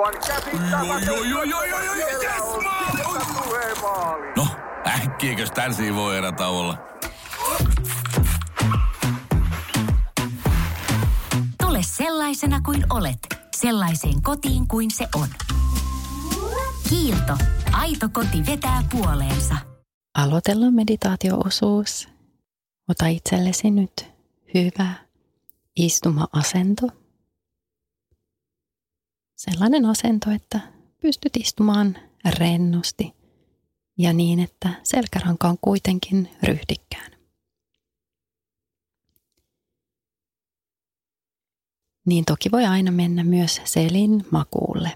Aivan yes. No, äkkiäkös tän voi erä olla? Tule sellaisena kuin olet, sellaiseen kotiin kuin se on. Kiilto. Aito koti vetää puoleensa. Aloitellaan meditaatio-osuus. Ota itsellesi nyt hyvä istuma-asento. Sellainen asento, että pystyt istumaan rennosti ja niin, että selkäranka on kuitenkin ryhdikkään. Niin toki voi aina mennä myös selin makuulle.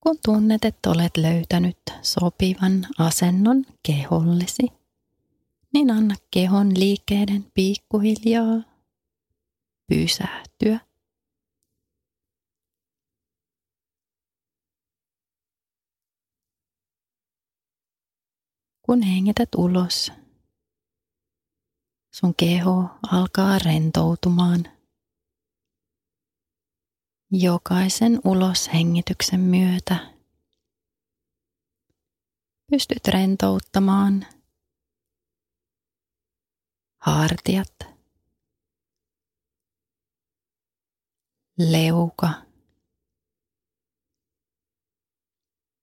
Kun tunnet, että olet löytänyt sopivan asennon kehollesi, niin anna kehon liikkeiden pikkuhiljaa pysähtyä. Kun hengität ulos, sun keho alkaa rentoutumaan. Jokaisen uloshengityksen myötä pystyt rentouttamaan hartiat, leuka,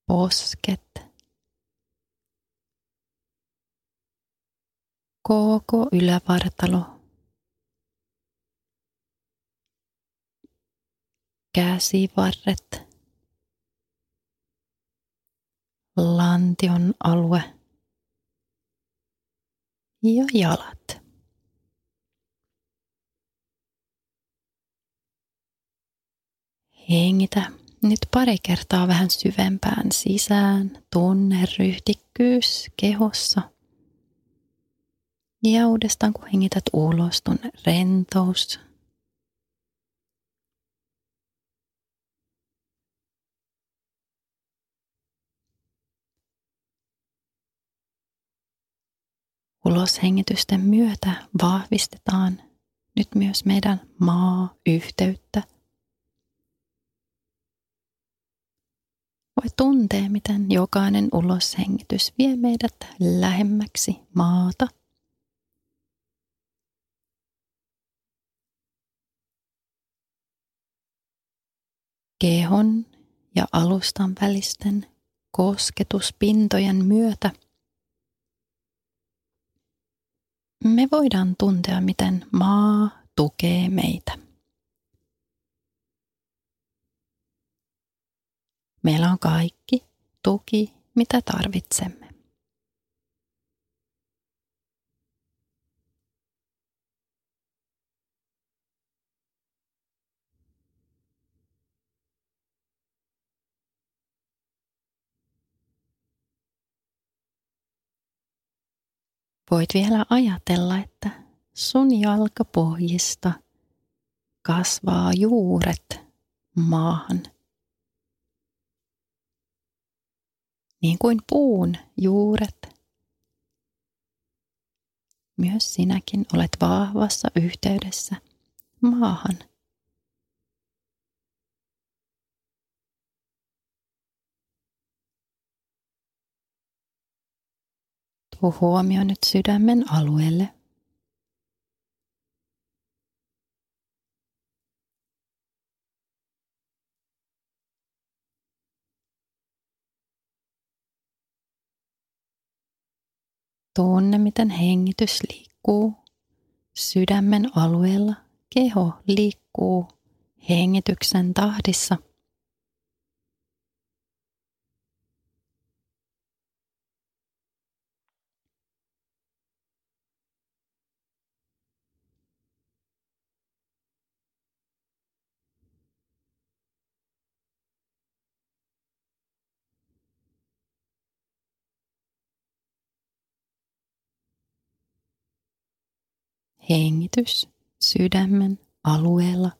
posket, koko ylävartalo, käsivarret, lantion alue ja jalat. Hengitä nyt pari kertaa vähän syvempään sisään. Tunne ryhdikkyys kehossa. Ja uudestaan kun hengität ulos, tunne rentous. Uloshengitysten myötä vahvistetaan nyt myös meidän maa-yhteyttä. Voi tuntea, miten jokainen uloshengitys vie meidät lähemmäksi maata. Kehon ja alustan välisten kosketuspintojen myötä me voidaan tuntea, miten maa tukee meitä. Meillä on kaikki tuki, mitä tarvitsemme. Voit vielä ajatella, että sun jalkapohjista kasvaa juuret maahan. Niin kuin puun juuret. Myös sinäkin olet vahvassa yhteydessä maahan. Tuo huomio nyt sydämen alueelle. Tunne, miten hengitys liikkuu sydämen alueella. Keho liikkuu hengityksen tahdissa. hengitys sydämen alueella.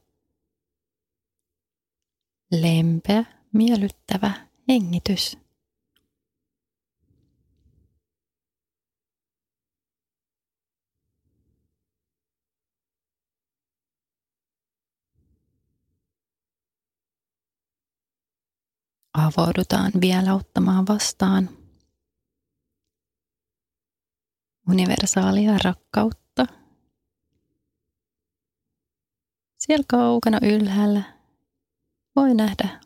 Lempeä, miellyttävä hengitys. avaudutaan vielä ottamaan vastaan universaalia rakkautta. Siellä kaukana ylhäällä voi nähdä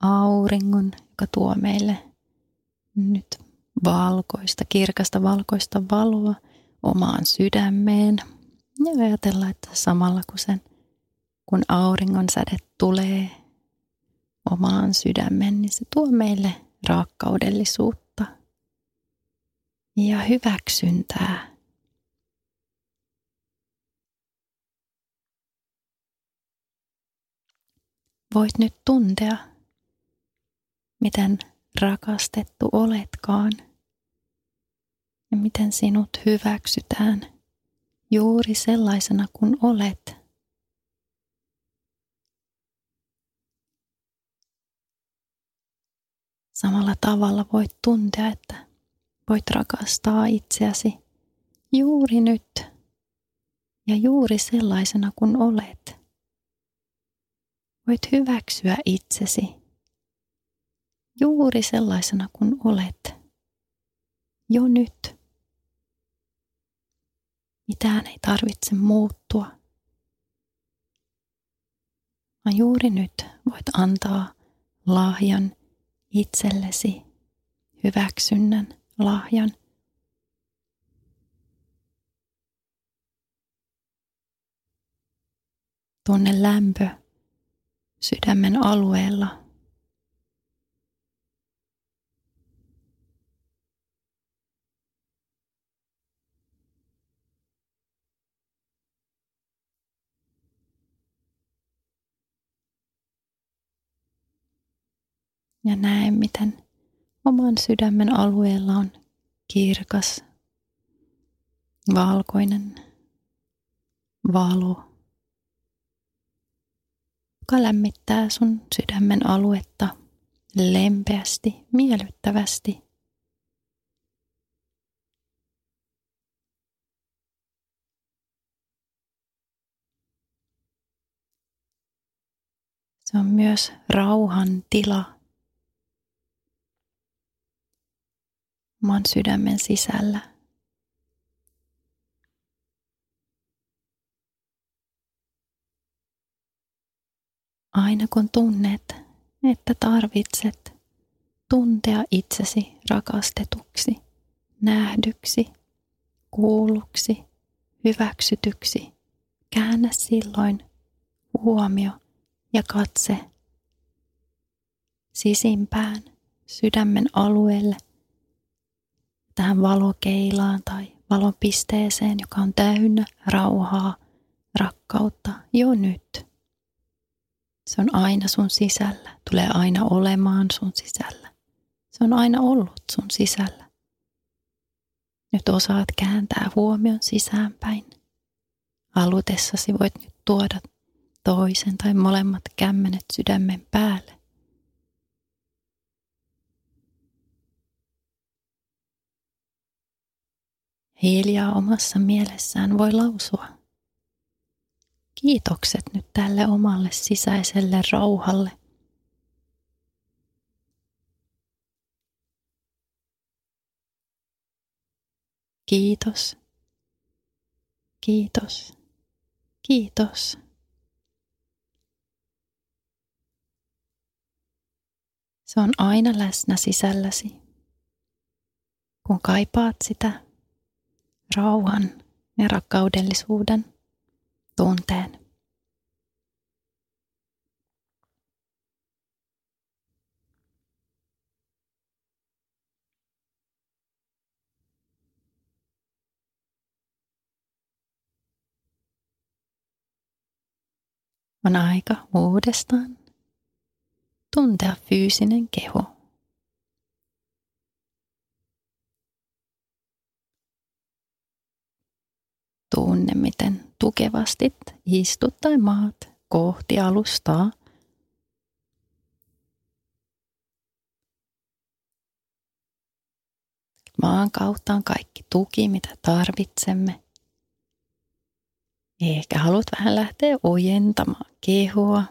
auringon, joka tuo meille nyt valkoista, kirkasta valkoista valoa omaan sydämeen. Ja ajatella, että samalla kun, sen, kun auringon säde tulee omaan sydämeen, niin se tuo meille rakkaudellisuutta ja hyväksyntää. Voit nyt tuntea, miten rakastettu oletkaan ja miten sinut hyväksytään juuri sellaisena kuin olet. Samalla tavalla voit tuntea, että voit rakastaa itseäsi juuri nyt ja juuri sellaisena kuin olet. Voit hyväksyä itsesi juuri sellaisena kuin olet jo nyt. Mitään ei tarvitse muuttua, vaan juuri nyt voit antaa lahjan itsellesi, hyväksynnän lahjan. Tunne lämpö sydämen alueella. Ja näe, miten oman sydämen alueella on kirkas, valkoinen valo, joka lämmittää sun sydämen aluetta lempeästi, miellyttävästi. Se on myös rauhan tila. oman sydämen sisällä. Aina kun tunnet, että tarvitset tuntea itsesi rakastetuksi, nähdyksi, kuulluksi, hyväksytyksi, käännä silloin huomio ja katse sisimpään sydämen alueelle – tähän valokeilaan tai valopisteeseen, joka on täynnä rauhaa, rakkautta jo nyt. Se on aina sun sisällä, tulee aina olemaan sun sisällä. Se on aina ollut sun sisällä. Nyt osaat kääntää huomion sisäänpäin. Halutessasi voit nyt tuoda toisen tai molemmat kämmenet sydämen päälle. Hiljaa omassa mielessään voi lausua. Kiitokset nyt tälle omalle sisäiselle rauhalle. Kiitos. Kiitos. Kiitos. Se on aina läsnä sisälläsi. Kun kaipaat sitä, rauhan ja rakkaudellisuuden tunteen. On aika uudestaan tuntea fyysinen keho. Tunne, miten tukevasti istut tai maat kohti alustaa. Maan kautta on kaikki tuki, mitä tarvitsemme. Ehkä haluat vähän lähteä ojentamaan kehoa,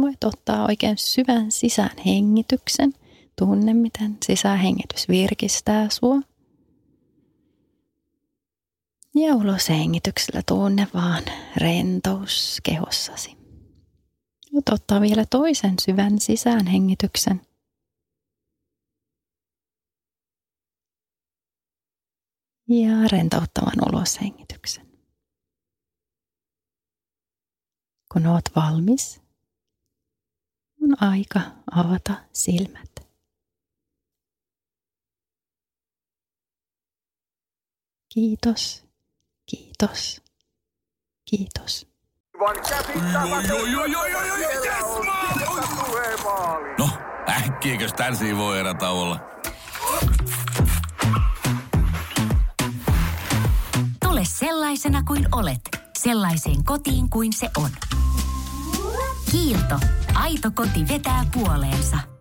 Voit ottaa oikein syvän sisään hengityksen. Tunne, miten sisähengitys virkistää sua. Ja uloshengityksellä tunne vaan rentous kehossasi. Voit ottaa vielä toisen syvän sisäänhengityksen. Ja rentouttavan uloshengityksen. Kun oot valmis, on aika avata silmät. Kiitos, kiitos, kiitos. No, äkkiäkös tän voi olla? Tule sellaisena kuin olet, sellaiseen kotiin kuin se on. Kiilto. Aito koti vetää puoleensa.